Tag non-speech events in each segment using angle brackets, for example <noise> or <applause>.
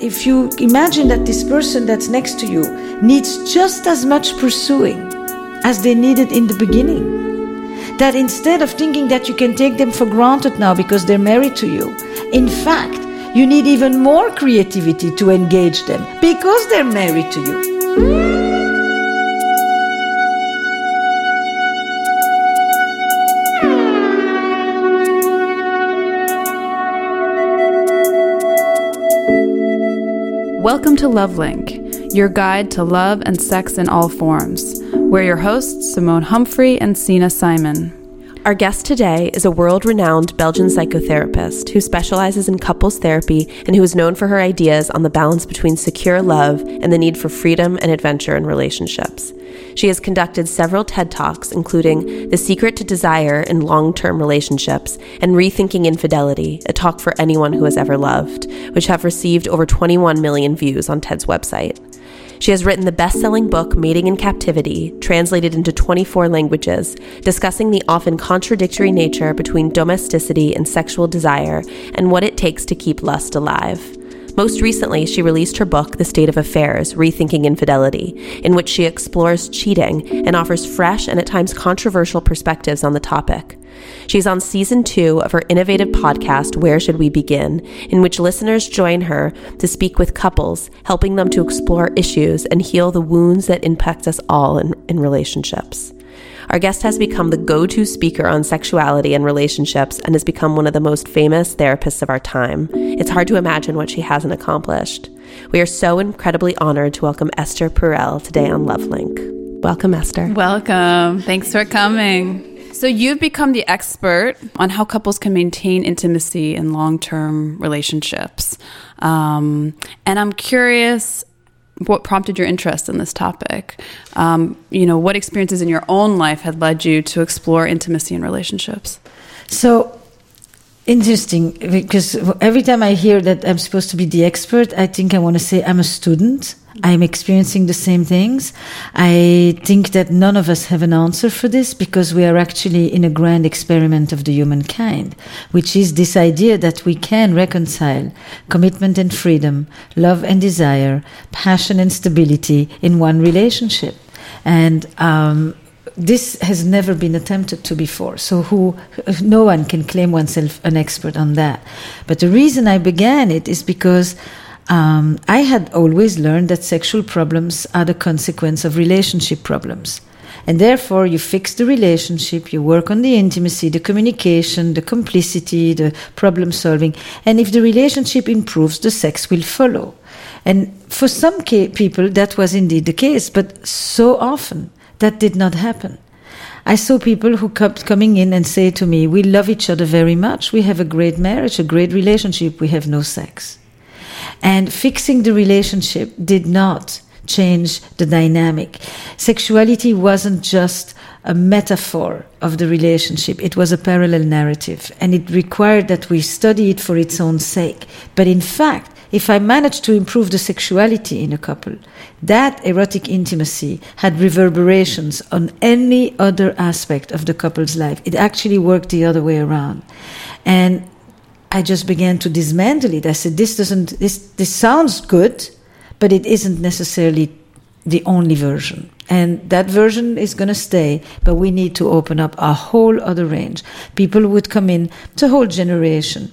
if you imagine that this person that's next to you needs just as much pursuing as they needed in the beginning, that instead of thinking that you can take them for granted now because they're married to you, in fact, you need even more creativity to engage them because they're married to you. Welcome to LoveLink, your guide to love and sex in all forms. We're your hosts, Simone Humphrey and Sina Simon. Our guest today is a world renowned Belgian psychotherapist who specializes in couples therapy and who is known for her ideas on the balance between secure love and the need for freedom and adventure in relationships. She has conducted several TED Talks, including The Secret to Desire in Long Term Relationships and Rethinking Infidelity, a talk for anyone who has ever loved, which have received over 21 million views on TED's website. She has written the best selling book Mating in Captivity, translated into 24 languages, discussing the often contradictory nature between domesticity and sexual desire and what it takes to keep lust alive. Most recently, she released her book, The State of Affairs Rethinking Infidelity, in which she explores cheating and offers fresh and at times controversial perspectives on the topic. She's on season two of her innovative podcast, Where Should We Begin, in which listeners join her to speak with couples, helping them to explore issues and heal the wounds that impact us all in, in relationships. Our guest has become the go to speaker on sexuality and relationships and has become one of the most famous therapists of our time. It's hard to imagine what she hasn't accomplished. We are so incredibly honored to welcome Esther Perel today on LoveLink. Welcome, Esther. Welcome. Thanks for coming. So, you've become the expert on how couples can maintain intimacy in long term relationships. Um, and I'm curious what prompted your interest in this topic? Um, you know, what experiences in your own life had led you to explore intimacy in relationships? So interesting because every time I hear that I'm supposed to be the expert, I think I want to say I'm a student. I'm experiencing the same things. I think that none of us have an answer for this because we are actually in a grand experiment of the humankind, which is this idea that we can reconcile commitment and freedom, love and desire, passion and stability in one relationship. And um, this has never been attempted to before. So who, no one can claim oneself an expert on that. But the reason I began it is because um, I had always learned that sexual problems are the consequence of relationship problems. And therefore, you fix the relationship, you work on the intimacy, the communication, the complicity, the problem solving. And if the relationship improves, the sex will follow. And for some people, that was indeed the case, but so often that did not happen. I saw people who kept coming in and say to me, We love each other very much. We have a great marriage, a great relationship. We have no sex. And fixing the relationship did not change the dynamic. Sexuality wasn't just a metaphor of the relationship, it was a parallel narrative. And it required that we study it for its own sake. But in fact, if I managed to improve the sexuality in a couple, that erotic intimacy had reverberations on any other aspect of the couple's life. It actually worked the other way around. And I just began to dismantle it. I said, this doesn't, this, this sounds good, but it isn't necessarily the only version. And that version is going to stay, but we need to open up a whole other range. People would come in to a whole generation.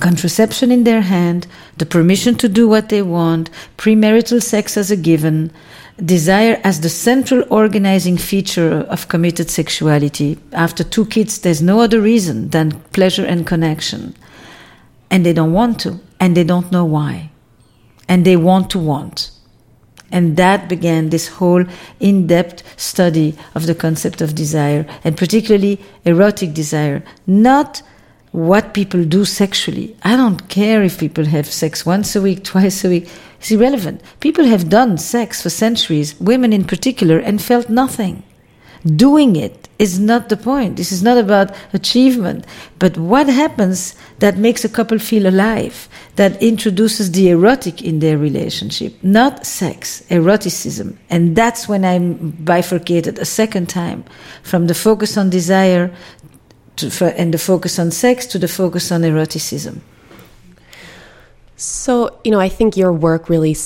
Contraception in their hand, the permission to do what they want, premarital sex as a given, desire as the central organizing feature of committed sexuality. After two kids, there's no other reason than pleasure and connection. And they don't want to, and they don't know why. And they want to want. And that began this whole in depth study of the concept of desire, and particularly erotic desire. Not what people do sexually. I don't care if people have sex once a week, <laughs> twice a week. It's irrelevant. People have done sex for centuries, women in particular, and felt nothing. Doing it is not the point. This is not about achievement. But what happens that makes a couple feel alive, that introduces the erotic in their relationship, not sex, eroticism. And that's when I bifurcated a second time from the focus on desire to, and the focus on sex to the focus on eroticism. So, you know, I think your work really,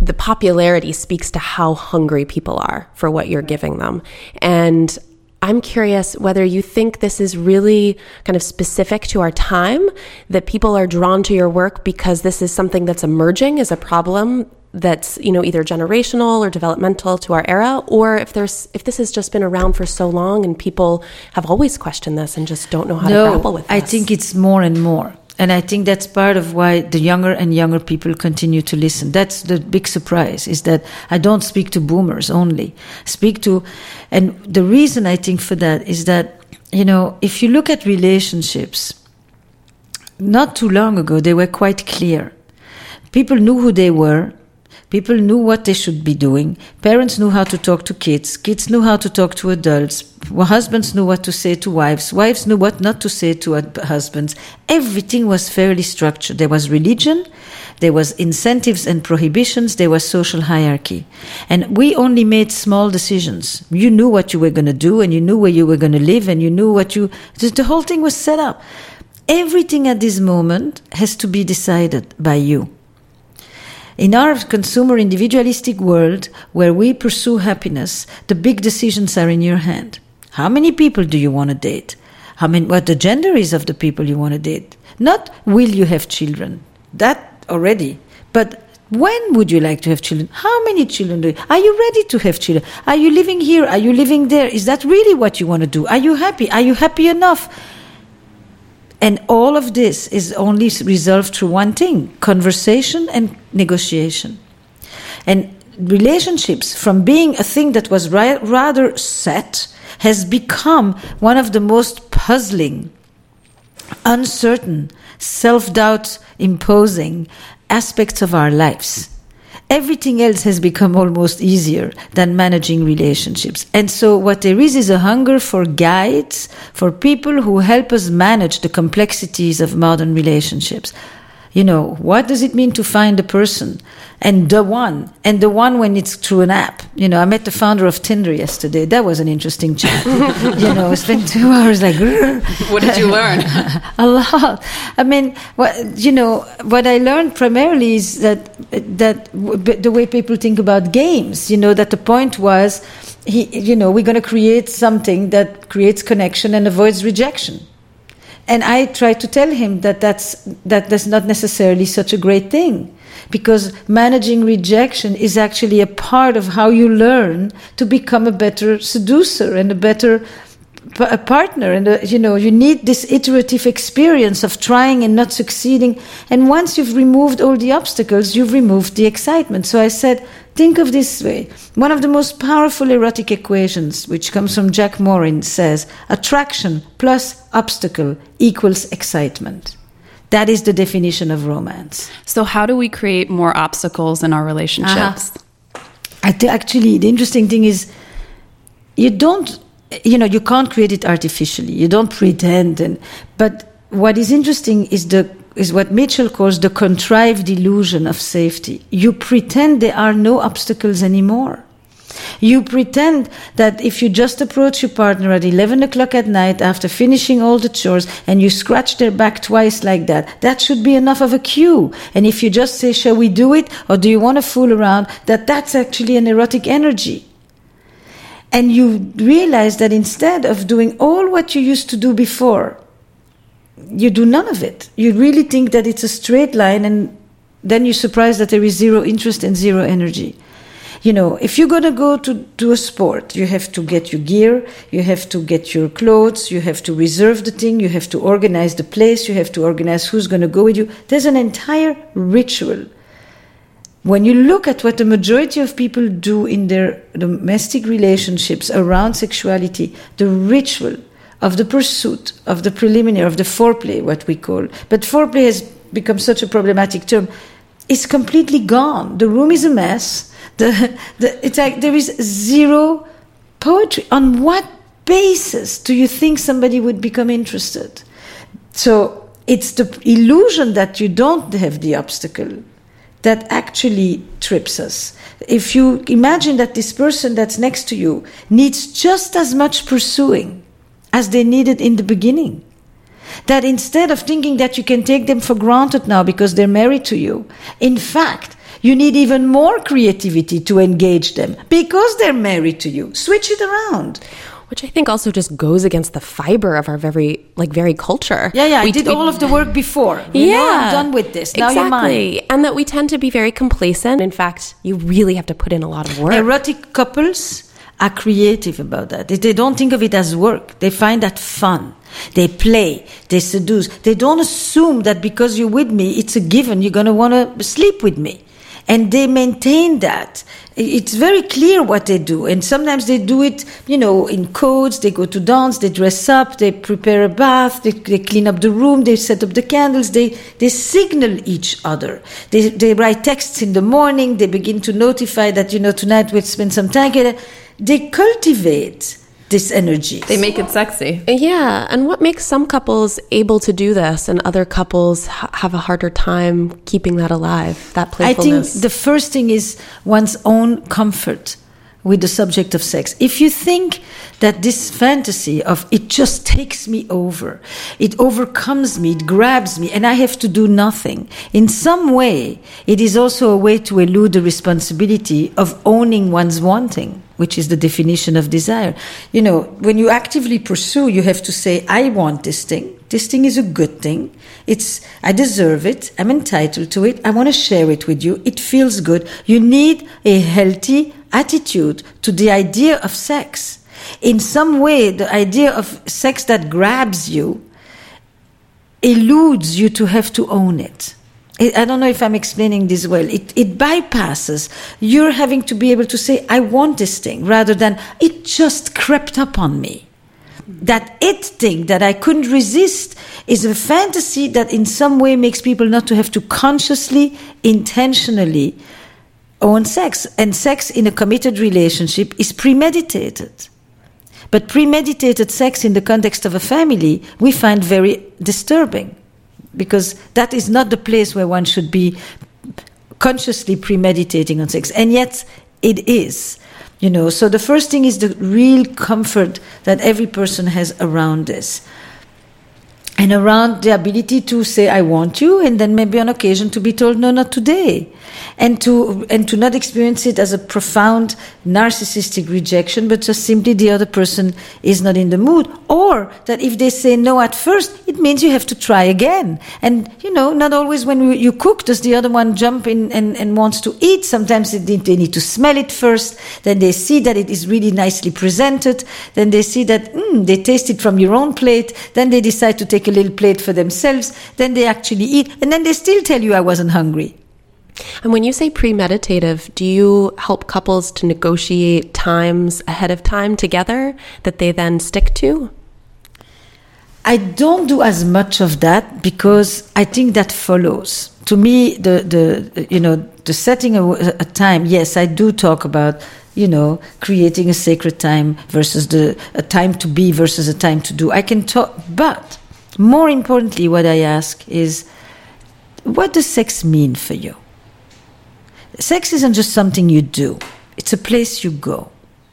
the popularity speaks to how hungry people are for what you're giving them. And I'm curious whether you think this is really kind of specific to our time, that people are drawn to your work because this is something that's emerging as a problem that's you know either generational or developmental to our era or if there's if this has just been around for so long and people have always questioned this and just don't know how no, to grapple with this. I think it's more and more and I think that's part of why the younger and younger people continue to listen. That's the big surprise is that I don't speak to boomers only. Speak to, and the reason I think for that is that, you know, if you look at relationships, not too long ago, they were quite clear. People knew who they were. People knew what they should be doing. Parents knew how to talk to kids. Kids knew how to talk to adults. Husbands knew what to say to wives. Wives knew what not to say to husbands. Everything was fairly structured. There was religion. There was incentives and prohibitions. There was social hierarchy. And we only made small decisions. You knew what you were going to do and you knew where you were going to live and you knew what you, the whole thing was set up. Everything at this moment has to be decided by you. In our consumer individualistic world where we pursue happiness, the big decisions are in your hand. How many people do you want to date? How many, what the gender is of the people you want to date? Not will you have children? That already. But when would you like to have children? How many children do you? Are you ready to have children? Are you living here? Are you living there? Is that really what you want to do? Are you happy? Are you happy enough? And all of this is only resolved through one thing conversation and negotiation. And relationships, from being a thing that was ra- rather set, has become one of the most puzzling, uncertain, self doubt imposing aspects of our lives everything else has become almost easier than managing relationships. And so, what there is is a hunger for guides, for people who help us manage the complexities of modern relationships. You know, what does it mean to find a person? And the one, and the one when it's through an app. You know, I met the founder of Tinder yesterday. That was an interesting chat. <laughs> you know, I spent two <laughs> hours like. what did you learn? <laughs> a lot. I mean, what you know, what I learned primarily is that that the way people think about games. You know, that the point was, he, you know, we're going to create something that creates connection and avoids rejection and I try to tell him that that's, that that's not necessarily such a great thing. Because managing rejection is actually a part of how you learn to become a better seducer and a better a partner and a, you know you need this iterative experience of trying and not succeeding. And once you've removed all the obstacles you've removed the excitement. So i said think of this way. One of the most powerful erotic equations which comes from jack morin says attraction plus obstacle equals excitement. That is the definition of romance. So how do we create more obstacles in our relationships? Uh-huh. actually the interesting thing is you don't you know you can't create it artificially you don't pretend and but what is interesting is the is what Mitchell calls the contrived illusion of safety you pretend there are no obstacles anymore you pretend that if you just approach your partner at 11 o'clock at night after finishing all the chores and you scratch their back twice like that, that should be enough of a cue. And if you just say, shall we do it? Or do you want to fool around? That that's actually an erotic energy and you realize that instead of doing all what you used to do before, you do none of it. You really think that it's a straight line, and then you're surprised that there is zero interest and zero energy. You know, if you're to go to, to a sport, you have to get your gear, you have to get your clothes, you have to reserve the thing, you have to organize the place, you have to organize who's to go with you. There's an entire ritual when you look at what the majority of people do in their domestic relationships around sexuality, the ritual of the pursuit, of the preliminary, of the foreplay, what we call, but foreplay has become such a problematic term, is completely gone. The room is a mess. The, the, it's like there is zero poetry. On what basis do you think somebody would become interested? So it's the illusion that you don't have the obstacle that actually trips us. If you imagine that this person that's next to you needs just as much pursuing as they needed in the beginning, That instead of thinking that you can take them for granted now because they're married to you, in fact, you need even more creativity to engage them because they're married to you. Switch it around which I think also just goes against the fiber of our very like very culture. Yeah, yeah. We I did all of the work before. Yeah, know, I'm done with this. Now exactly. you're mine. And that we tend to be very complacent. In fact, you really have to put in a lot of work. Erotic couples are creative about that. They don't think of it as work. They find that fun. They play, they seduce. They don't assume that because you're with me, it's a given you're going to want to sleep with me and they maintain that. It's very clear what they do, and sometimes they do it, you know, in codes. They go to dance, they dress up, they prepare a bath, they, they clean up the room, they set up the candles, they they signal each other. They they write texts in the morning. They begin to notify that you know tonight we'll spend some time together. They cultivate this energy. They make it sexy. Uh, yeah. And what makes some couples able to do this and other couples ha- have a harder time keeping that alive, that playfulness? I think the first thing is one's own comfort with the subject of sex. If you think that this fantasy of it just takes me over, it overcomes me, it grabs me, and I have to do nothing, in some way, it is also a way to elude the responsibility of owning one's wanting which is the definition of desire. You know, when you actively pursue, you have to say, I want this thing. This thing is a good thing. It's, I deserve it. I'm entitled to it. I want to share it with you. It feels good. You need a healthy attitude to the idea of sex. In some way, the idea of sex that grabs you eludes you to have to own it. I don't know if I'm explaining this well. It, it bypasses. You're having to be able to say, I want this thing, rather than it just crept up on me. That it thing that I couldn't resist is a fantasy that in some way makes people not to have to consciously, intentionally own sex. And sex in a committed relationship is premeditated. But premeditated sex in the context of a family, we find very disturbing because that is not the place where one should be consciously premeditating on sex and yet it is you know so the first thing is the real comfort that every person has around this and around the ability to say i want you and then maybe on occasion to be told no not today. And to and to not experience it as a profound narcissistic rejection but just simply the other person is not in the mood. Or that if they say no at first it means you have to try again. And you know not always when you cook does the other one jump in and, and wants to eat? Sometimes they need to smell it first. Then they see that it is really nicely presented. Then they see that mm, they taste it from your own plate. Then they decide to take a little plate for themselves then they actually eat and then they still tell you i wasn't hungry and when you say premeditative, do you help couples to negotiate times ahead of time together that they then stick to? I don't do as much of that because I think that follows. To me, the, the you know the setting a, a time. Yes, I do talk about you know creating a sacred time versus the a time to be versus a time to do. I can talk, but more importantly, what I ask is, what does sex mean for you? Sex isn't just something you do, it's a place you go.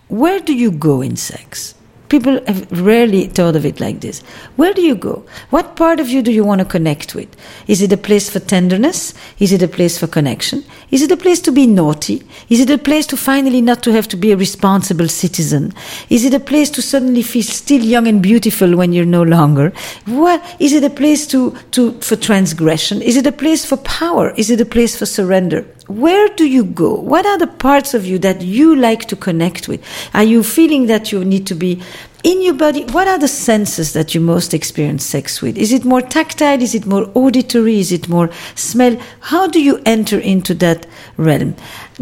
Where do you go in sex? People have rarely thought of it like this. Where do you go? What part of you do you want to connect with? Is it a place for tenderness? Is it a place for connection? Is it a place to be naughty? Is it a place to finally not to have to be a responsible citizen? Is it a place to suddenly feel still young and beautiful when you're no longer? What is it a place to, to for transgression? Is it a place for power? Is it a place for surrender? Where do you go? What are the parts of you that you like to connect with? Are you feeling that you need to be in your body? What are the senses that you most experience sex with? Is it more tactile? Is it more auditory? Is it more smell? How do you enter into that realm?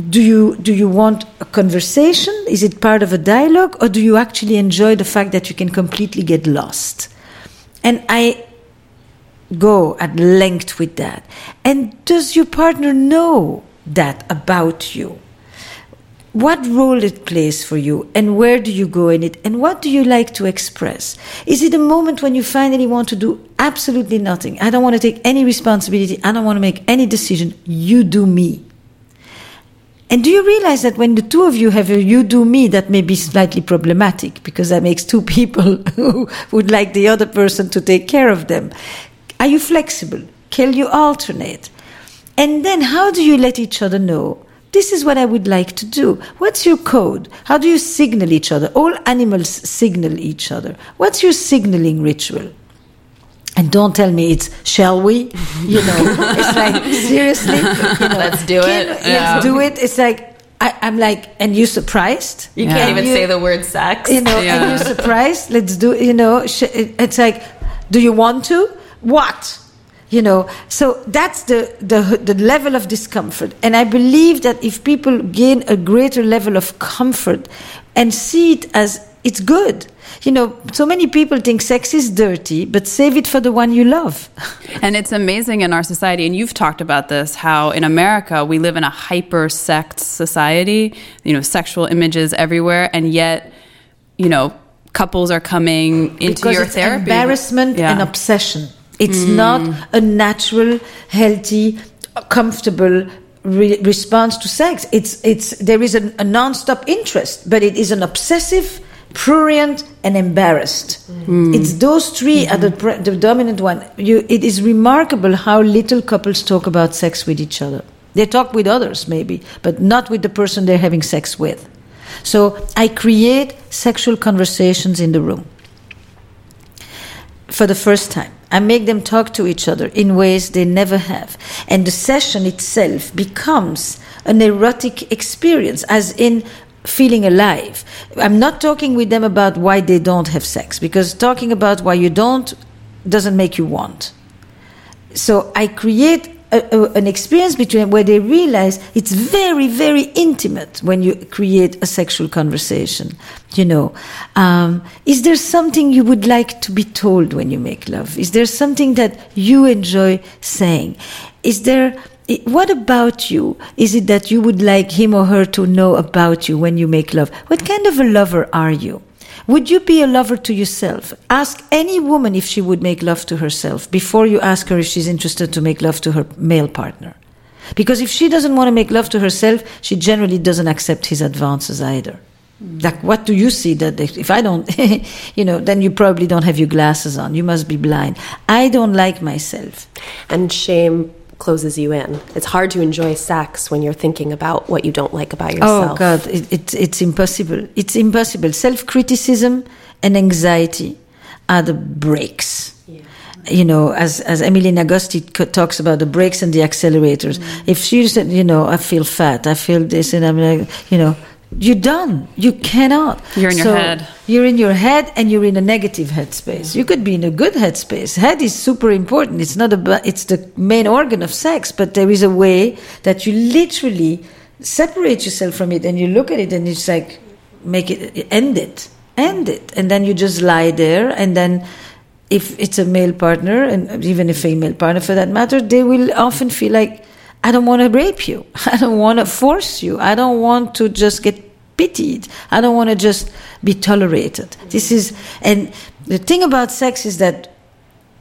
Do you, do you want a conversation? Is it part of a dialogue? Or do you actually enjoy the fact that you can completely get lost? And I go at length with that. And does your partner know that about you? What role it plays for you, and where do you go in it, and what do you like to express? Is it a moment when you finally want to do absolutely nothing? I don't want to take any responsibility, I don't want to make any decision. You do me. And do you realize that when the two of you have a you do me, that may be slightly problematic because that makes two <laughs> people who would like the other person to take care of them. Are you flexible? Can you alternate? And then how do you let each other know? This is what I would like to do. What's your code? How do you signal each other? All animals signal each other. What's your signaling ritual? And don't tell me it's shall we? You know, <laughs> it's like seriously. You know, Let's do can- it. Let's do it. It's like I, I'm like, and you surprised? You Yeah. can't even You- say the word sex. You know, Yeah. and you're surprised. Let's do. You know, sh- it's like, do you want to? What? You know. So that's the the the level of discomfort, and I believe that if people gain a greater level of comfort and see it as it's good. You know, so many people think sex is dirty, but save it for the one you love. <laughs> And it's amazing in our society, and you've talked about this, how in America we live in a hyper sex society, you know, sexual images everywhere, and yet, you know, couples are coming into because your it's therapy. embarrassment Yeah. and obsession. It's not mm. a natural, healthy, comfortable re- response to sex. It's it's there is an, a non-stop interest, but it is an obsessive, prurient, and embarrassed. Mm. It's those 3 are the, mm-hmm. pre- the dominant one. You, it is remarkable how little couples talk about sex with each other. They talk with others, maybe, but not with the person they're having sex with. So I create sexual conversations in the room for the first time. I make them talk to each other in ways they never have. And the session itself becomes an erotic experience, as in feeling alive. I'm not talking with them about why they don't have sex, because talking about why you don't doesn't make you want. So I create a, a, an experience between where they realize it's very, very intimate when you create a sexual conversation. You know, um, is there something you would like to be told when you make love? Is there something that you enjoy saying? Is there what about you? Is it that you would like him or her to know about you when you make love? What kind of a lover are you? Would you be a lover to yourself? Ask any woman if she would make love to herself before you ask her if she's interested to make love to her male partner. Because if she doesn't want to make love to herself, she generally doesn't accept his advances either. Like, what do you see that if I don't, <laughs> you know, then you probably don't have your glasses on. You must be blind. I don't like myself. And shame closes you in. It's hard to enjoy sex when you're thinking about what you don't like about oh, yourself. Oh God, it, it, it's impossible. It's impossible. Self criticism and anxiety are the brakes. You know, as as Emily Nagoski talks about the brakes and the accelerators. Mm. If she said, you know, I feel fat, I feel this, and I'm like, you know, you're done. You cannot. You're in your head. You're in your head, and you're in a negative headspace. You could be in a good headspace. Head is super important. It's not about. It's the main organ of sex, but there is a way that you literally separate yourself from it, and you look at it, and it's like make it end it, end it, and then you just lie there, and then if it's a male partner and even a female partner for that matter, they will often feel like, I don't want to rape you. <laughs> I don't want to force you. I don't want to just get pitied. I don't want to just be tolerated. This is, and the thing about sex is that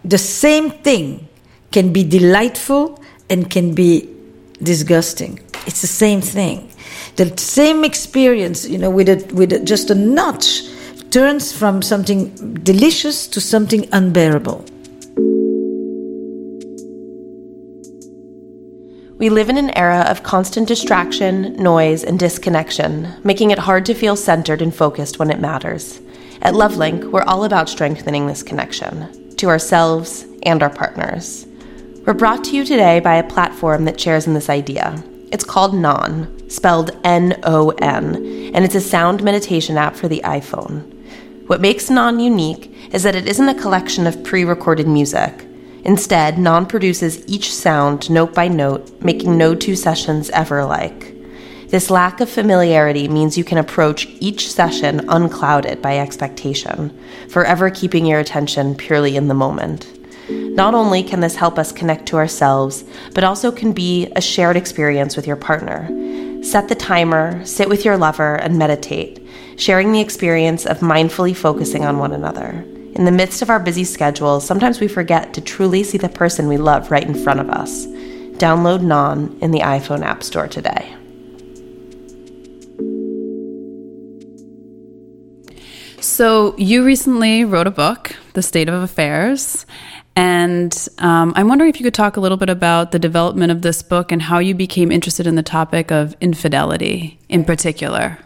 the same thing can be delightful and can be disgusting. It's the same thing. The same experience, you know, with a, with a, just a notch turns from something delicious to something unbearable. We live in an era of constant distraction, noise, and disconnection, making it hard to feel centered and focused when it matters. At Lovelink, we're all about strengthening this connection to ourselves and our partners. We're brought to you today by a platform that shares in this idea. It's called Non, spelled N O N, and it's a sound meditation app for the iPhone. What makes Non unique is that it isn't a collection of pre recorded music. Instead, Non produces each sound note by note, making no two sessions ever alike. This lack of familiarity means you can approach each session unclouded by expectation, forever keeping your attention purely in the moment. Not only can this help us connect to ourselves, but also can be a shared experience with your partner. Set the timer, sit with your lover, and meditate, sharing the experience of mindfully focusing on one another. In the midst of our busy schedules, sometimes we forget to truly see the person we love right in front of us. Download Non in the iPhone App Store today. So, you recently wrote a book, The State of Affairs, and um, I'm wondering if you could talk a little bit about the development of this book and how you became interested in the topic of infidelity in particular.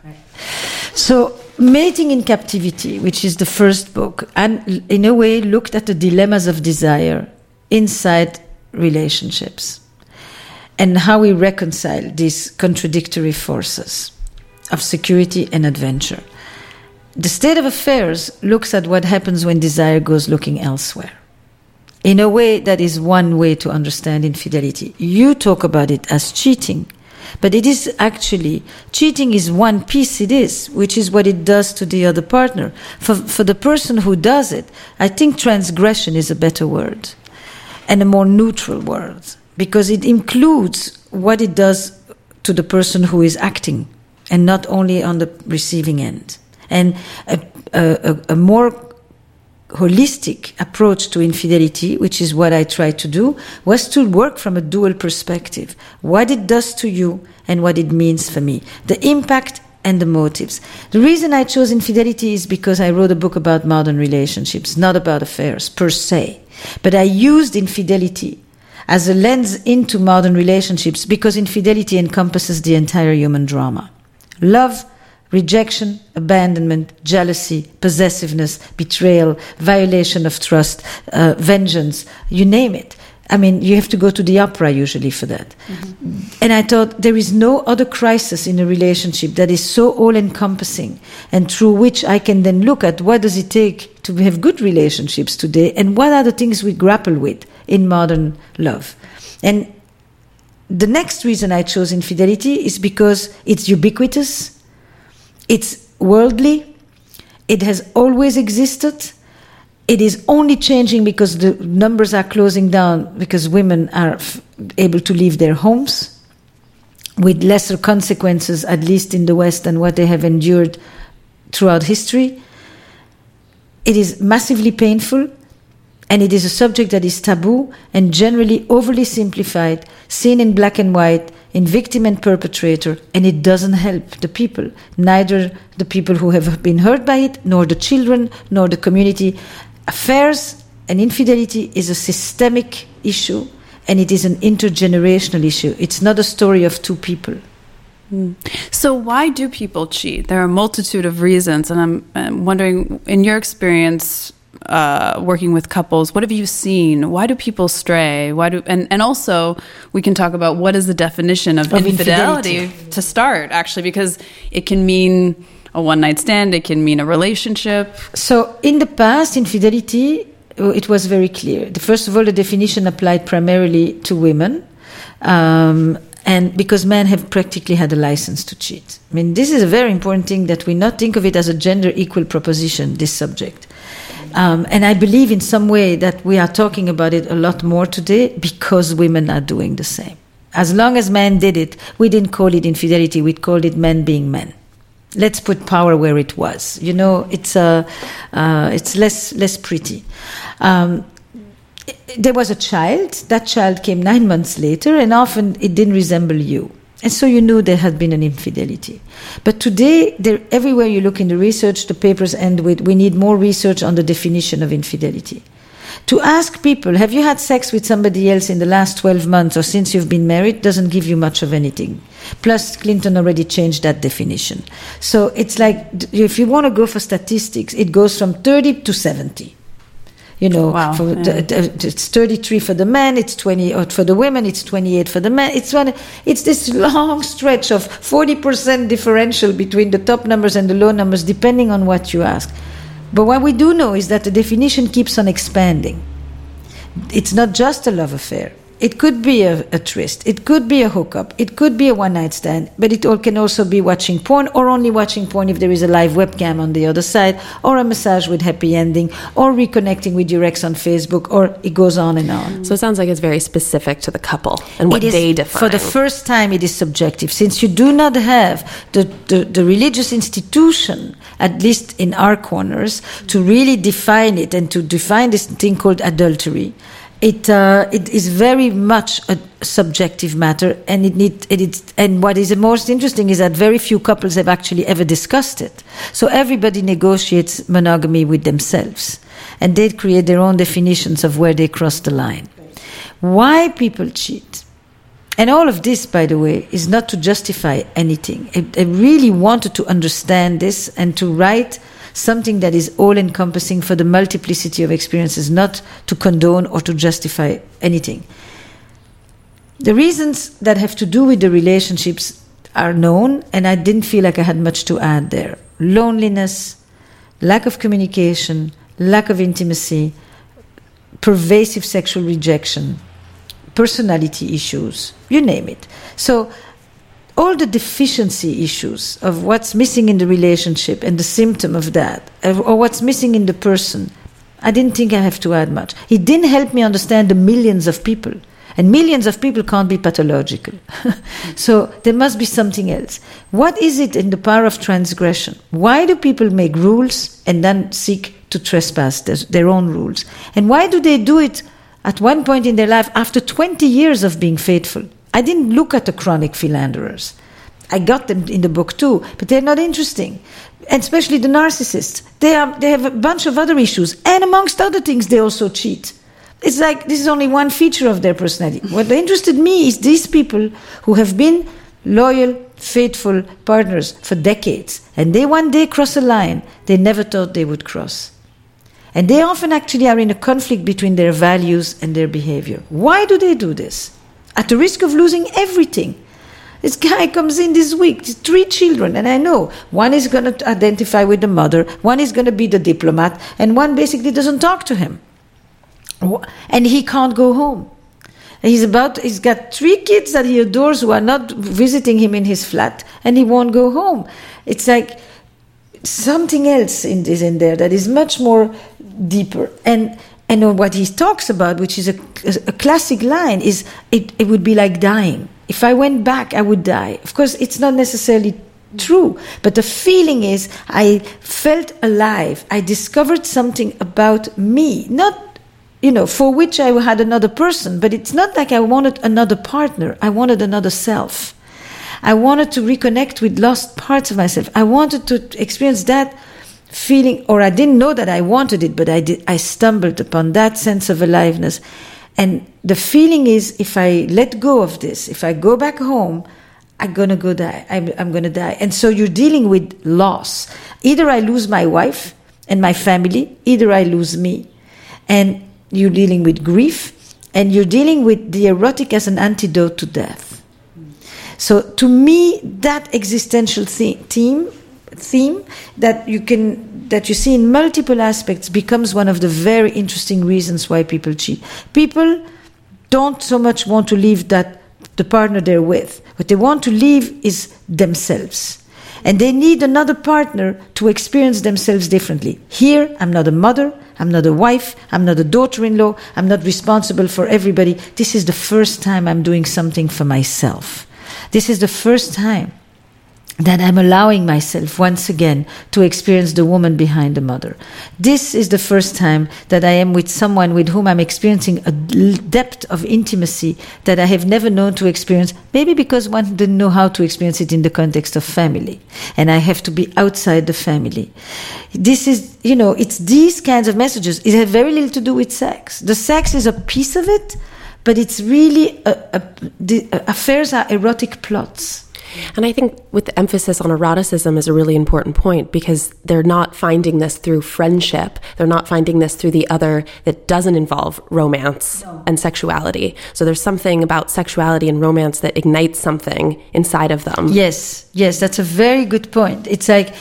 So, Mating in Captivity, which is the first book, and in a way looked at the dilemmas of desire inside relationships and how we reconcile these contradictory forces of security and adventure. The state of affairs looks at what happens when desire goes looking elsewhere. In a way, that is one way to understand infidelity. You talk about it as cheating, but it is actually, cheating is one piece it is, which is what it does to the other partner. For, for the person who does it, I think transgression is a better word and a more neutral word because it includes what it does to the person who is acting and not only on the receiving end. And a, a, a more holistic approach to infidelity, which is what I try to do, was to work from a dual perspective. What it does to you and what it means for me. The impact and the motives. The reason I chose infidelity is because I wrote a book about modern relationships, not about affairs per se. But I used infidelity as a lens into modern relationships because infidelity encompasses the entire human drama. Love, rejection, abandonment, jealousy, possessiveness, betrayal, violation of trust, uh, vengeance, you name it. I mean, you have to go to the opera usually for that. Mm-hmm. And I thought there is no other crisis in a relationship that is so all encompassing and through which I can then look at what does it take to have good relationships today and what are the things we grapple with in modern love. And the next reason I chose infidelity is because it's ubiquitous, it's worldly, it has always existed it is only changing because the numbers are closing down because women are f- able to leave their homes with lesser consequences, at least in the West, than what they have endured throughout history. It is massively painful, and it is a subject that is taboo and generally overly simplified, seen in black and white, in victim and perpetrator, and it doesn't help the people, neither the people who have been hurt by it, nor the children, nor the community affairs and infidelity is a systemic issue and it is an intergenerational issue. It's not a story of two people. Hmm. So, why do people cheat? There are a multitude of reasons, and I'm, I'm wondering, in your experience uh, working with couples, what have you seen? Why do people stray? Why do and and also we can talk about what is the definition of, of infidelity, infidelity to start, actually, because it can mean a one night stand, it can mean a relationship. So, in the past, infidelity, uh, it was very clear. First of all, the definition applied primarily to women. Um, and because men have practically had a license to cheat. I mean, this is a very important thing that we not think of it as a gender equal proposition, this subject. Um, and I believe in some way that we are talking about it a lot more today because women are doing the same. As long as men did it, we didn't call it infidelity, we called it men being men let's put power where it was. You know, it's uh, uh, it's less less pretty. Um, there was a child. That child came nine months later, and often it didn't resemble you. And so you knew there had been an infidelity. But today, there, everywhere you look in the research, the papers end with we need more research on the definition of infidelity to ask people, have you had sex with somebody else in the last 12 months or since you've been married, doesn't give you much of anything. Plus, Clinton already changed that definition. So it's like, if you want to go for statistics, it goes from 30 to 70 you know wow. for, yeah. it's 33 for the men it's 20 or for the women it's 28 for the men it's one it's this long stretch of 40% differential between the top numbers and the low numbers depending on what you ask but what we do know is that the definition keeps on expanding. It's not just a love affair. It could be a, a tryst. It could be a hookup. It could be a one night stand. But it all can also be watching porn or only watching porn if there is a live webcam on the other side, or a massage with happy ending, or reconnecting with your ex on Facebook, or it goes on and on. So it sounds like it's very specific to the couple and what is, they define. For the first time, it is subjective. Since you do not have the, the, the religious institution, at least in our corners, to really define it and to define this thing called adultery it uh, it is very much a subjective matter, and it need it, it and what is the most interesting is that very few couples have actually ever discussed it. So everybody negotiates monogamy with themselves, and they create their own definitions of where they cross the line. Why people cheat, and all of this, by the way, is not to justify anything. I, I really wanted to understand this and to write something that is all encompassing for the multiplicity of experiences, not to condone or to justify anything. The reasons that have to do with the relationships are known, and I didn't feel like I had much to add there. Loneliness, lack of communication, lack of intimacy, pervasive sexual rejection, personality issues, you name it. So all the deficiency issues of what's missing in the relationship and the symptom of that, or what's missing in the person, I didn't think I have to add much. It didn't help me understand the millions of people. And millions of people can't be pathological. <laughs> so there must be something else. What is it in the power of transgression? Why do people make rules and then seek to trespass their, their own rules? And why do they do it at one point in their life after 20 years of being faithful? I didn't look at the chronic philanderers. I got them in the book too, but they're not interesting. And especially the narcissists. They, are, they have a bunch of other issues. And amongst other things, they also cheat. It's like this is only one feature of their personality. What interested me is these people who have been loyal, faithful partners for decades, and they one day cross a line they never thought they would cross. And they often actually are in a conflict between their values and their behavior. Why do they do this? At the risk of losing everything. This guy comes in this week, three children, and I know one is going to identify with the mother, one is going to be the diplomat, and one basically doesn't talk to him. And he can't go home. He's about, he's got three kids that he adores who are not visiting him in his flat, and he won't go home. It's like something else in, is in there that is much more deeper. And and what he talks about, which is a, a classic line, is it, it would be like dying. If I went back, I would die. Of course, it's not necessarily true, but the feeling is I felt alive. I discovered something about me, not you know, for which I had another person, but it's not like I wanted another partner. I wanted another self. I wanted to reconnect with lost parts of myself. I wanted to experience that feeling, or I didn't know that I wanted it, but I did, I stumbled upon that sense of aliveness. And the feeling is if I let go of this, if I go back home, I'm gonna go die. I'm, I'm gonna die. And so you're dealing with loss. Either I lose my wife and my family, either I lose me. And you're dealing with grief, and you're dealing with the erotic as an antidote to death. So to me, that existential theme theme that you can that you see in multiple aspects becomes one of the very interesting reasons why people cheat. People don't so much want to leave that the partner they're with. What they want to leave is themselves. And they need another partner to experience themselves differently. Here, I'm not a mother, I'm not a wife, I'm not a daughter in law, I'm not responsible for everybody. This is the first time I'm doing something for myself. This is the first time that I'm allowing myself once again to experience the woman behind the mother. This is the first time that I am with someone with whom I'm experiencing a depth of intimacy that I have never known to experience, maybe because one didn't know how to experience it in the context of family. And I have to be outside the family. This is, you know, it's these kinds of messages. It has very little to do with sex. The sex is a piece of it, but it's really, a, a, the affairs are erotic plots and I think with the emphasis on eroticism is a really important point because they're not finding this through friendship. They're not finding this through the other that doesn't involve romance no. and sexuality. So there's something about sexuality and romance that ignites something inside of them. Yes, yes, that's a very good point. It's like,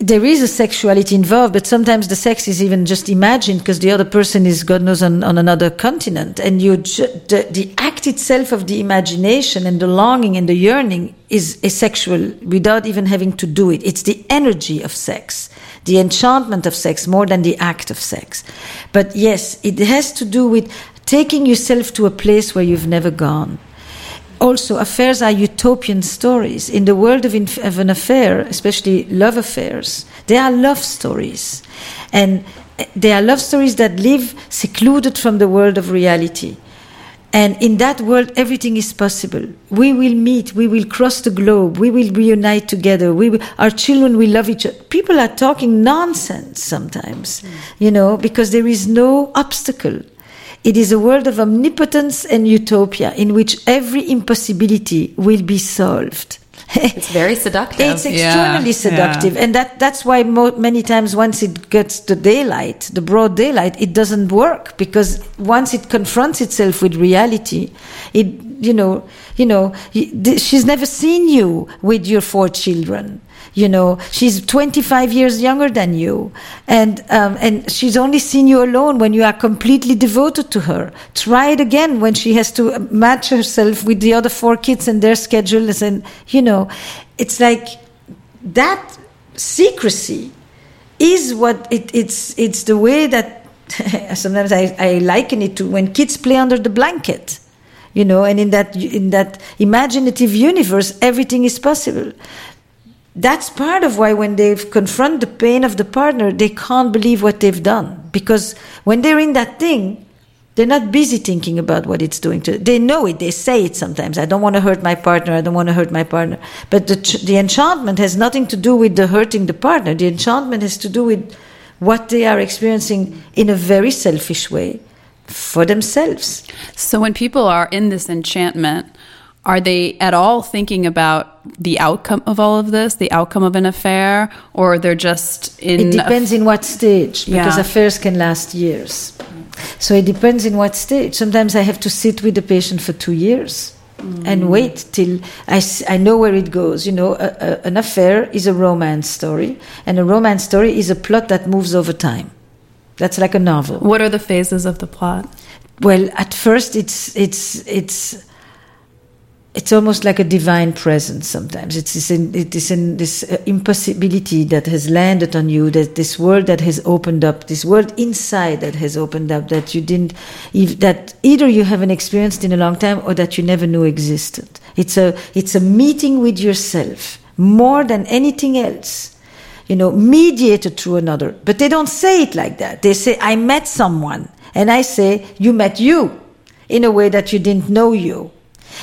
there is a sexuality involved, but sometimes the sex is even just imagined because the other person is, God knows, on, on another continent. And you, ju- the, the, act itself of the imagination and the longing and the yearning is asexual without even having to do it. It's the energy of sex, the enchantment of sex more than the act of sex. But yes, it has to do with taking yourself to a place where you've never gone also affairs are utopian stories in the world of, of, an affair especially love affairs they are love stories and They are love stories that live secluded from the world of reality. And in that world, everything is possible. We will meet, we will cross the globe, we will reunite together, we will, our children will love each other. People are talking nonsense sometimes, mm. you know, because there is no obstacle. It is a world of omnipotence and utopia in which every impossibility will be solved. <laughs> it's very seductive. It's extremely yeah, seductive, yeah. and that that's why mo- many times once it gets the daylight, the broad daylight, it doesn't work because once it confronts itself with reality, it you know you know she's never seen you with your four children you know she's 25 years younger than you. And um, and she's only seen you alone when you are completely devoted to her. Try it again when she has to match herself with the other four kids and their schedules and you know. It's like that secrecy is what it, it's it's the way that <laughs> sometimes I, I liken it to when kids play under the blanket you know and in that in that imaginative universe everything is possible that's part of why when they confront the pain of the partner, they can't believe what they've done. Because when they're in that thing, they're not busy thinking about what it's doing to They know it. They say it sometimes. I don't want to hurt my partner. I don't want to hurt my partner. But the, the enchantment has nothing to do with the hurting the partner. The enchantment has to do with what they are experiencing in a very selfish way for themselves. So when people are in this enchantment, are they at all thinking about the outcome of all of this, the outcome of an affair, or they're just in? It depends in what stage, because yeah. affairs can last years. So it depends in what stage. Sometimes I have to sit with the patient for two years. Mm. And wait till I, I know where it goes. You know, a, a, an affair is a romance story, and a romance story is a plot that moves over time. That's like a novel. What are the phases of the plot? Well, at first, it's it's it's it's almost like a divine presence sometimes. It is in, it is in this uh, impossibility that has landed on you, that this world that has opened up, this world inside that has opened up, that you didn't, if, that either you haven't experienced in a long time or that you never knew existed. It's a, it's a meeting with yourself more than anything else. You know, mediated through another. But they don't say it like that. They say, I met someone. And I say, you met you in a way that you didn't know you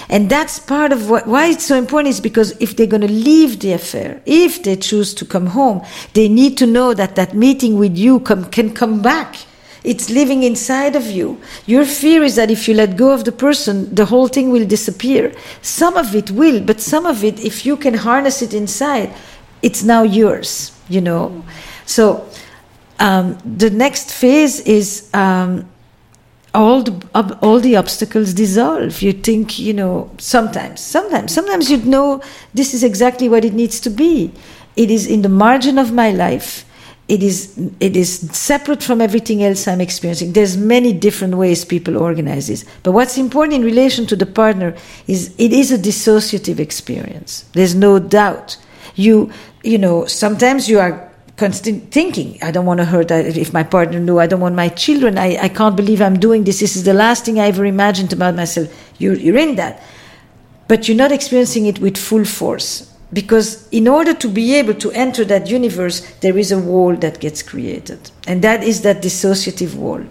and that's part of what, why it's so important is because if they're going to leave the affair, if they choose to come home, they need to know that that meeting with you come, can come back. It's living inside of you. Your fear is that if you let go of the person, the whole thing will disappear. Some of it will, but some of it, if you can harness it inside, it's now yours, you know. So um, the next phase is um, all the all the obstacles dissolve. You think, you know, sometimes, sometimes, sometimes you know this is exactly what it needs to be. It is in the margin of my life. It is it is separate from everything else I'm experiencing. There's many different ways people organize this. But what's important in relation to the partner is it is a dissociative experience. There's no doubt. You you know, sometimes you are constant thinking. I don't want to hurt if my partner knew. I don't want my children. I, I can't believe I'm doing this. This is the last thing I ever imagined about myself. You're, you're in that. But you're not experiencing it with full force. Because in order to be able to enter that universe, there is a wall that gets created. And that is that dissociative wall.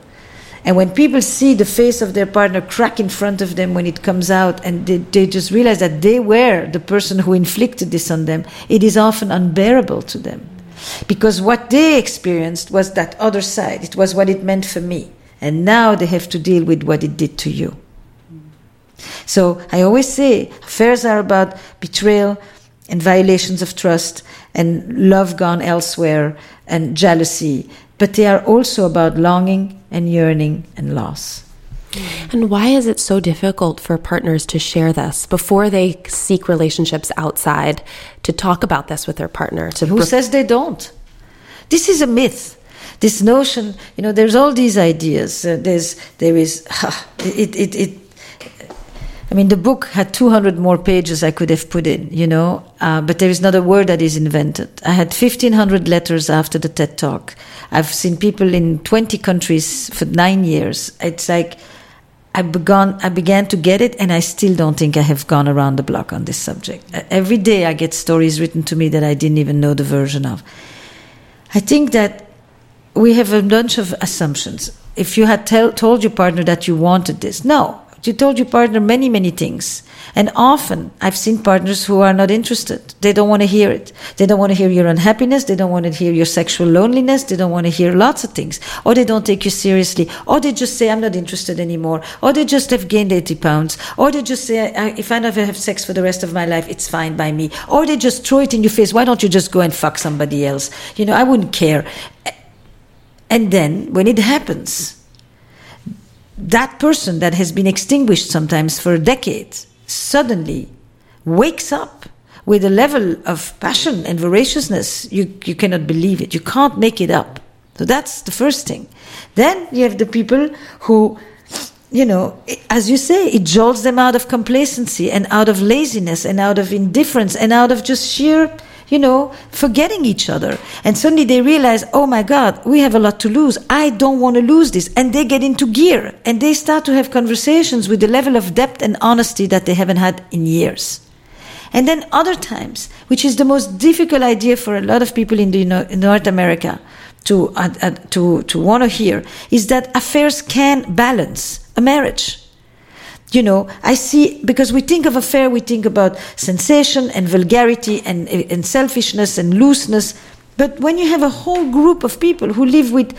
And when people see the face of their partner crack in front of them when it comes out, and they, they just realize that they were the person who inflicted this on them, it is often unbearable to them because what they experienced was that other side. It was what it meant for me. And now they have to deal with what it did to you. So I always say affairs are about betrayal and violations of trust and love gone elsewhere and jealousy, but they are also about longing and yearning and loss. And why is it so difficult for partners to share this before they seek relationships outside to talk about this with their partner? Who says they don't? This is a myth. This notion, you know, there's all these ideas. Uh, there's, there is, <sighs> it, it, it, I mean, the book had 200 more pages I could have put in, you know, uh, but there is not a word that is invented. I had 1,500 letters after the TED Talk. I've seen people in 20 countries for nine years. It's like, I began, I began to get it, and I still don't think I have gone around the block on this subject. Every day I get stories written to me that I didn't even know the version of. I think that we have a bunch of assumptions. If you had tell, told your partner that you wanted this, no, you told your partner many, many things. And often I've seen partners who are not interested. They don't want to hear it. They don't want to hear your unhappiness. They don't want to hear your sexual loneliness. They don't want to hear lots of things. Or they don't take you seriously. Or they just say, I'm not interested anymore. Or they just have gained 80 pounds. Or they just say, if I never have sex for the rest of my life, it's fine by me. Or they just throw it in your face. Why don't you just go and fuck somebody else? You know, I wouldn't care. And then when it happens, that person that has been extinguished sometimes for a decade suddenly wakes up with a level of passion and voraciousness, you, you cannot believe it. You can't make it up. So that's the first thing. Then you have the people who, you know, as you say, it jolts them out of complacency and out of laziness and out of indifference and out of just sheer you know, forgetting each other. And suddenly they realize, oh my God, we have a lot to lose. I don't want to lose this. And they get into gear and they start to have conversations with the level of depth and honesty that they haven't had in years. And then other times, which is the most difficult idea for a lot of people in, the, in North America to, uh, uh, to, to want to hear, is that affairs can balance a marriage you know, I see, because we think of affair, we think about sensation and vulgarity and, and selfishness and looseness. But when you have a whole group of people who live with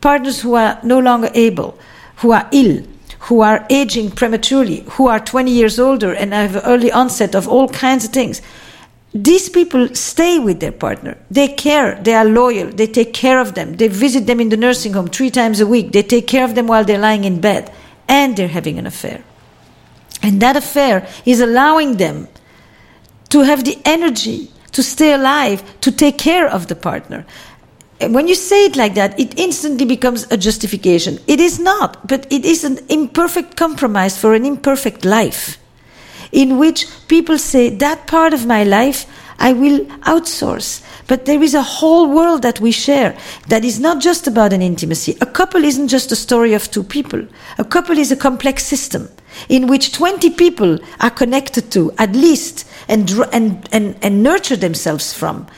partners who are no longer able, who are ill, who are aging prematurely, who are 20 years older and have early onset of all kinds of things, these people stay with their partner. They care. They are loyal. They take care of them. They visit them in the nursing home three times a week. They take care of them while they're lying in bed. And they're having an affair. And that affair is allowing them to have the energy to stay alive, to take care of the partner. When you say it like that, it instantly becomes a justification. It is not, but it is an imperfect compromise for an imperfect life, in which people say, That part of my life I will outsource. But there is a whole world that we share that is not just about an intimacy. A couple isn't just a story of two people. A couple is a complex system in which 20 people are connected to at least and, and, and, and nurture themselves from.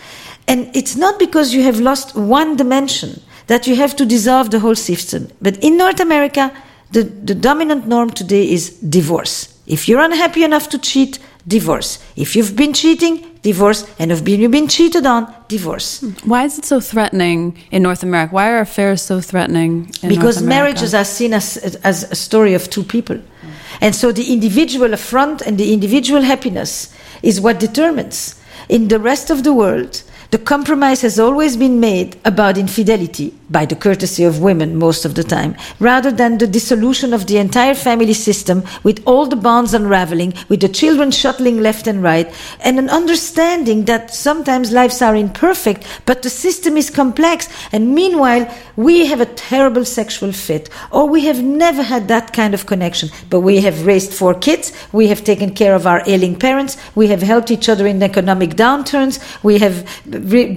And it's not because you have lost one dimension that you have to dissolve the whole system. But in North America, the, the dominant norm today is divorce. If you're unhappy enough to cheat, divorce. If you've been cheating, divorce. And if you've been cheated on, divorce. Hmm. Why is it so threatening in North America? Why are affairs so threatening Because marriages are seen as, as a story of two people. Hmm. And so the individual affront and the individual happiness is what determines. In the rest of the world, the compromise has always been made about infidelity, by the courtesy of women most of the time, rather than the dissolution of the entire family system with all the bonds unraveling, with the children shuttling left and right, and an understanding that sometimes lives are imperfect, but the system is complex, and meanwhile, we have a terrible sexual fit, or we have never had that kind of connection, but we have raised four kids, we have taken care of our ailing parents, we have helped each other in economic downturns, we have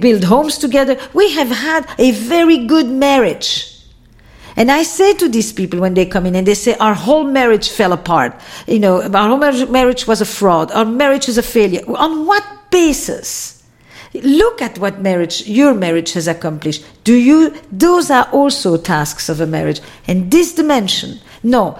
built homes together, we have had a very good marriage. And I say to these people when they come in and they say, our whole marriage fell apart. You know, our whole marriage was a fraud. Our marriage is a failure. On what basis? Look at what marriage, your marriage has accomplished. Do you, those are also tasks of a marriage. And this dimension, no,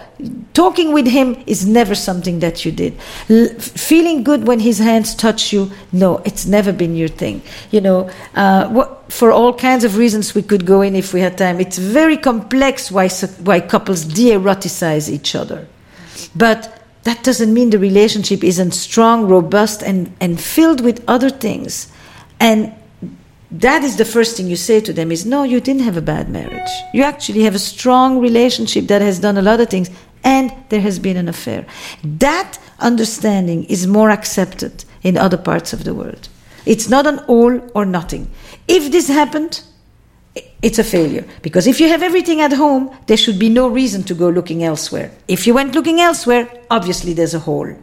talking with him is never something that you did. L- feeling good when his hands touch you, no, it's never been your thing. You know, uh, what, for all kinds of reasons we could go in if we had time. It's very complex why, why couples de-eroticize each other. But that doesn't mean the relationship isn't strong, robust, and, and filled with other things. And that is the first thing you say to them is no you didn't have a bad marriage. You actually have a strong relationship that has done a lot of things and there has been an affair. That understanding is more accepted in other parts of the world. It's not an all or nothing. If this happened it's a failure. Because if you have everything at home there should be no reason to go looking elsewhere. If you went looking elsewhere obviously there's a hole.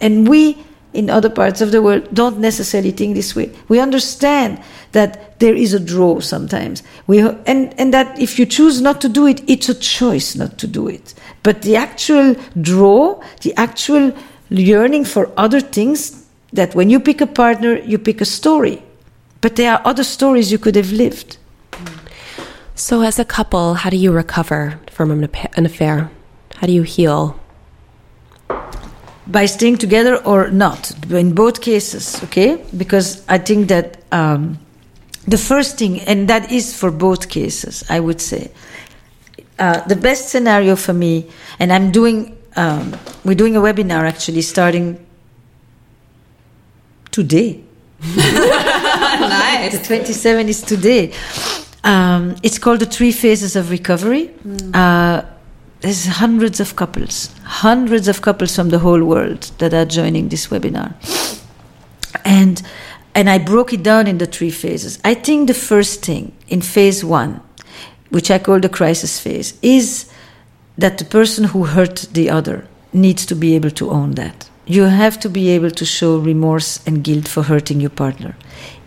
And we in other parts of the world don't necessarily think this way. We understand that there is a draw sometimes. We, and, and that if you choose not to do it, it's a choice not to do it. But the actual draw, the actual yearning for other things, that when you pick a partner, you pick a story. But there are other stories you could have lived. So, as a couple, how do you recover from an an affair? How do you heal? By staying together or not in both cases okay? Because i think that um, the first thing and that is for both cases i would say. Uh, the best scenario for me and i'm doing um, we're doing a webinar actually starting today. <laughs> Nice. the 27 is today. Um, it's called the three phases of recovery. Uh, there's hundreds of couples, hundreds of couples from the whole world that are joining this webinar. And and I broke it down in the three phases. I think the first thing in phase one, which I call the crisis phase, is that the person who hurt the other needs to be able to own that. You have to be able to show remorse and guilt for hurting your partner.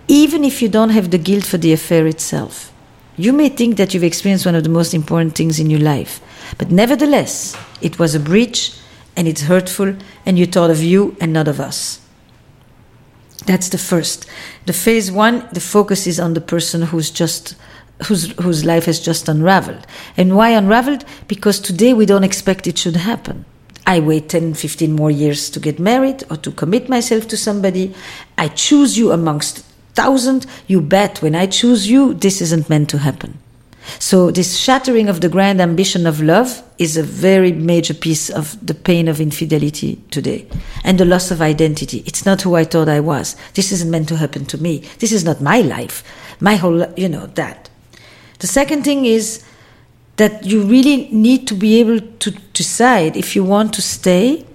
Even if you don't have the guilt for the affair itself. You may think that you've experienced one of the most important things in your life, but nevertheless, it was a breach and it's hurtful, and you thought of you and not of us. That's the first. The phase one, the focus is on the person who's just whose whose life has just unraveled. And why unraveled? Because today we don't expect it should happen. I wait 10, 15 more years to get married or to commit myself to somebody. I choose you amongst thousand. You bet when I choose you, this isn't meant to happen. So, this shattering of the grand ambition of love is a very major piece of the pain of infidelity today and the loss of identity. It's not who I thought I was. This isn't meant to happen to me. This is not my life. My whole, you know, that. The second thing is that you really need to be able to decide if you want to stay,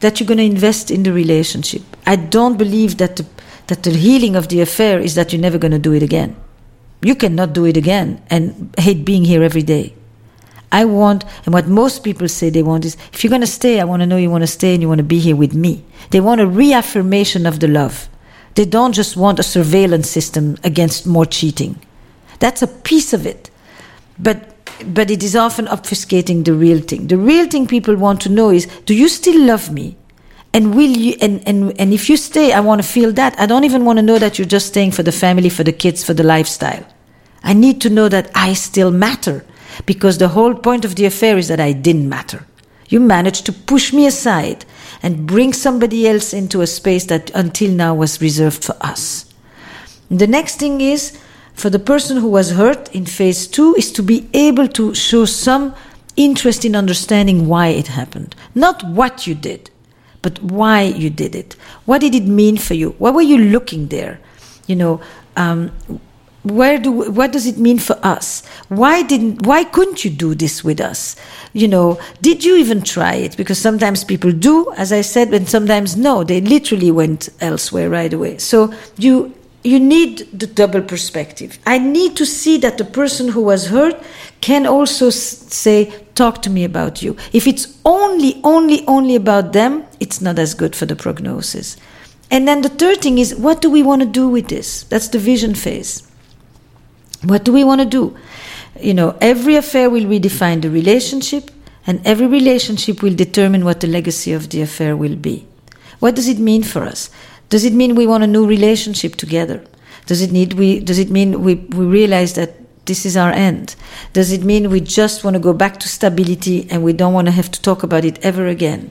that you're going to invest in the relationship. I don't believe that the, that the healing of the affair is that you're never going to do it again. You cannot do it again and hate being here every day. I want, and what most people say they want is if you're going to stay, I want to know you want to stay and you want to be here with me. They want a reaffirmation of the love. They don't just want a surveillance system against more cheating. That's a piece of it. But but it is often obfuscating the real thing. The real thing people want to know is do you still love me? And will you and, and, and if you stay, I want to feel that. I don't even want to know that you're just staying for the family, for the kids, for the lifestyle. I need to know that I still matter. Because the whole point of the affair is that I didn't matter. You managed to push me aside and bring somebody else into a space that until now was reserved for us. The next thing is for the person who was hurt in phase two is to be able to show some interest in understanding why it happened. Not what you did, but why you did it. What did it mean for you? What were you looking there? You know, um, where do what does it mean for us why didn't why couldn't you do this with us you know did you even try it because sometimes people do as i said and sometimes no they literally went elsewhere right away so you you need the double perspective i need to see that the person who was hurt can also say talk to me about you if it's only only only about them it's not as good for the prognosis and then the third thing is what do we want to do with this that's the vision phase what do we want to do? You know, every affair will redefine the relationship, and every relationship will determine what the legacy of the affair will be. What does it mean for us? Does it mean we want a new relationship together? Does it need we does it mean we, we realize that this is our end? Does it mean we just want to go back to stability and we don't want to have to talk about it ever again?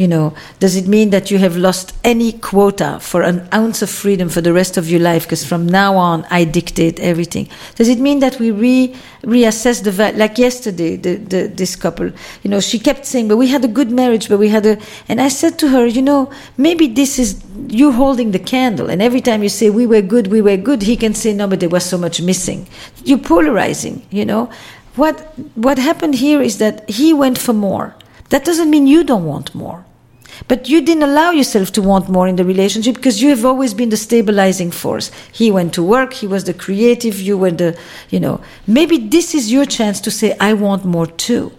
You know, does it mean that you have lost any quota for an ounce of freedom for the rest of your life? Because from now on, I dictate everything. Does it mean that we re reassess the value? Like yesterday, the, the, this couple, you know, she kept saying, "But we had a good marriage, but we had a," and I said to her, you know, maybe this is you holding the candle, and every time you say we were good, we were good, he can say no, but there was so much missing. You're polarizing, you know. What what happened here is that he went for more. That doesn't mean you don't want more. But you didn't allow yourself to want more in the relationship because you have always been the stabilizing force. He went to work, he was the creative, you were the, you know. Maybe this is your chance to say, I want more too.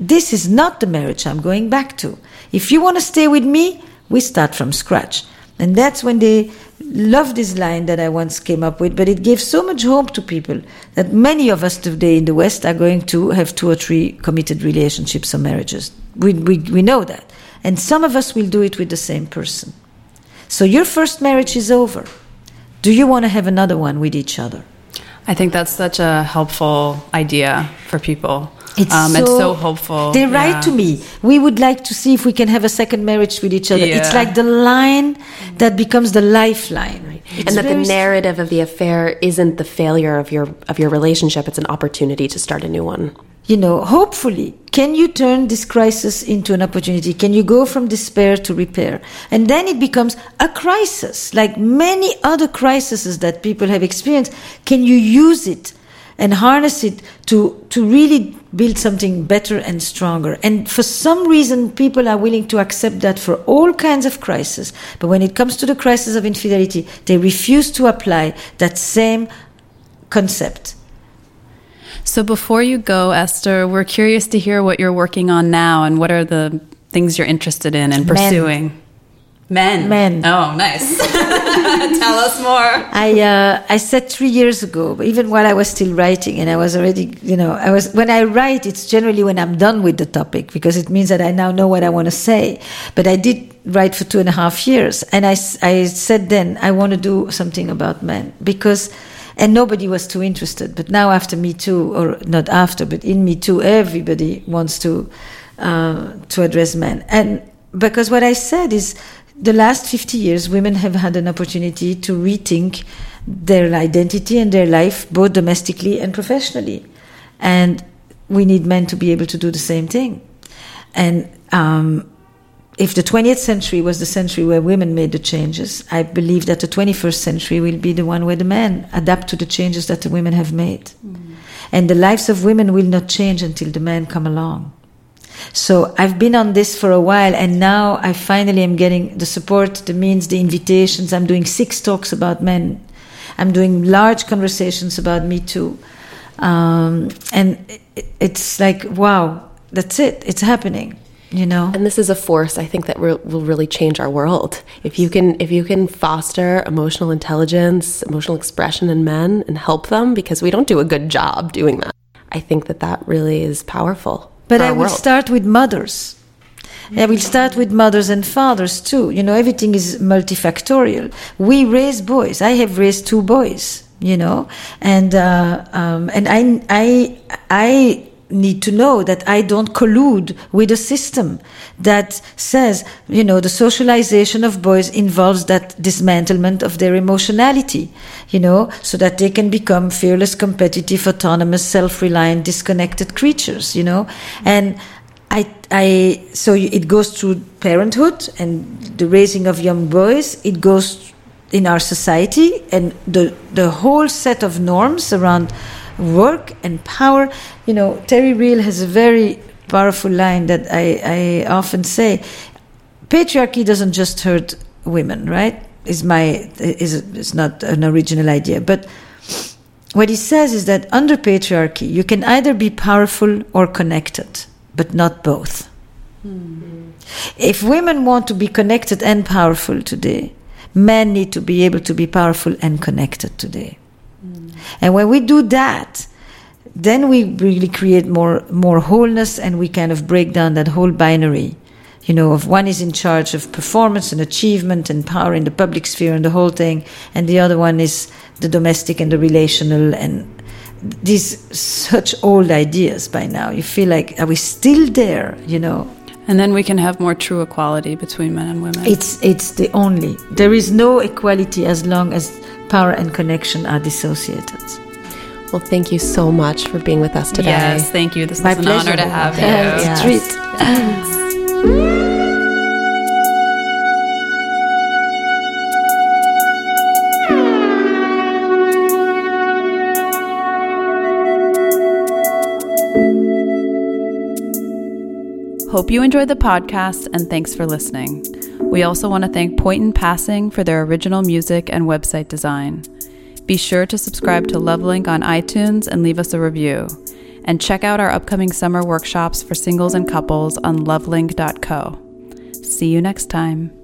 This is not the marriage I'm going back to. If you want to stay with me, we start from scratch. And that's when they love this line that I once came up with, but it gave so much hope to people that many of us today in the West are going to have two or three committed relationships or marriages. We, we, we know that. And some of us will do it with the same person. So your first marriage is over. Do you want to have another one with each other? I think that's such a helpful idea for people. It's, um, so, it's so hopeful. They Yeah. write to me. We would like to see if we can have a second marriage with each other. It's like the line that becomes the lifeline. It's and that the narrative of the affair isn't the failure of your of your relationship it's an opportunity to start a new one you know, hopefully, can you turn this crisis into an opportunity? Can you go from despair to repair? And then it becomes a crisis, like many other crises that people have experienced. Can you use it and harness it to, to really build something better and stronger? And for some reason, people are willing to accept that for all kinds of crises. But when it comes to the crisis of infidelity, they refuse to apply that same concept. So before you go, Esther, we're curious to hear what you're working on now and what are the things you're interested in and pursuing. Men. Men. Oh, nice. <laughs> Tell us more. I uh, I said three years ago, even while I was still writing, and I was already, you know, I was when I write, it's generally when I'm done with the topic because it means that I now know what I want to say. But I did write for two and a half years, and I I said then I want to do something about men because. And nobody was too interested. But now, after Me Too, or not after, but in Me Too, everybody wants to uh, to address men. And because what I said is, the last 50 years, women have had an opportunity to rethink their identity and their life, both domestically and professionally. And we need men to be able to do the same thing. And um, if the 20th century was the century where women made the changes, I believe that the 21st century will be the one where the men adapt to the changes that the women have made. And the lives of women will not change until the men come along. So I've been on this for a while, and now I finally am getting the support, the means, the invitations. I'm doing six talks about men. I'm doing large conversations about Me Too. Um, and it, it's like, wow, that's it. It's happening, you know? and this is a force i think that will will really change our world if you can if you can foster emotional intelligence emotional expression in men and help them because we don't do a good job doing that i think that that really is powerful But I will world. start with mothers. I will start with mothers and fathers too. You know, everything is multifactorial. We raise boys. I have raised two boys. You know, and uh, um, and I I I need to know that I don't collude with a system that says, you know, the socialization of boys involves that dismantlement of their emotionality, you know, so that they can become fearless, competitive, autonomous, self-reliant, disconnected creatures, you know, and I, I, so it goes through parenthood and the raising of young boys. It goes in our society and the the whole set of norms around work and power. You know, Terry Real has a very powerful line that I, I often say: patriarchy doesn't just hurt women, right? Is my is is not an original idea, but what he says is that under patriarchy, you can either be powerful or connected, but not both. If women want to be connected and powerful today, men need to be able to be powerful and connected today. Mm. And when we do that, then we really create more more wholeness and we kind of break down that whole binary you know of one is in charge of performance and achievement and power in the public sphere and the whole thing and the other one is the domestic and the relational and these such old ideas by now. You feel like are we still there you know? And then we can have more true equality between men and women. it's it's the only there is no equality as long as power and connection are dissociated well thank you so much for being with us today Yes, thank you. This My was an pleasure. honor to have you. Yeah, it's a Yes. <laughs> Hope you enjoyed the podcast and thanks for listening. We also want to thank Point in Passing for their original music and website design. Be sure to subscribe to Lovelink on iTunes and leave us a review. And check out our upcoming summer workshops for singles and couples on lovelink.co. See you next time.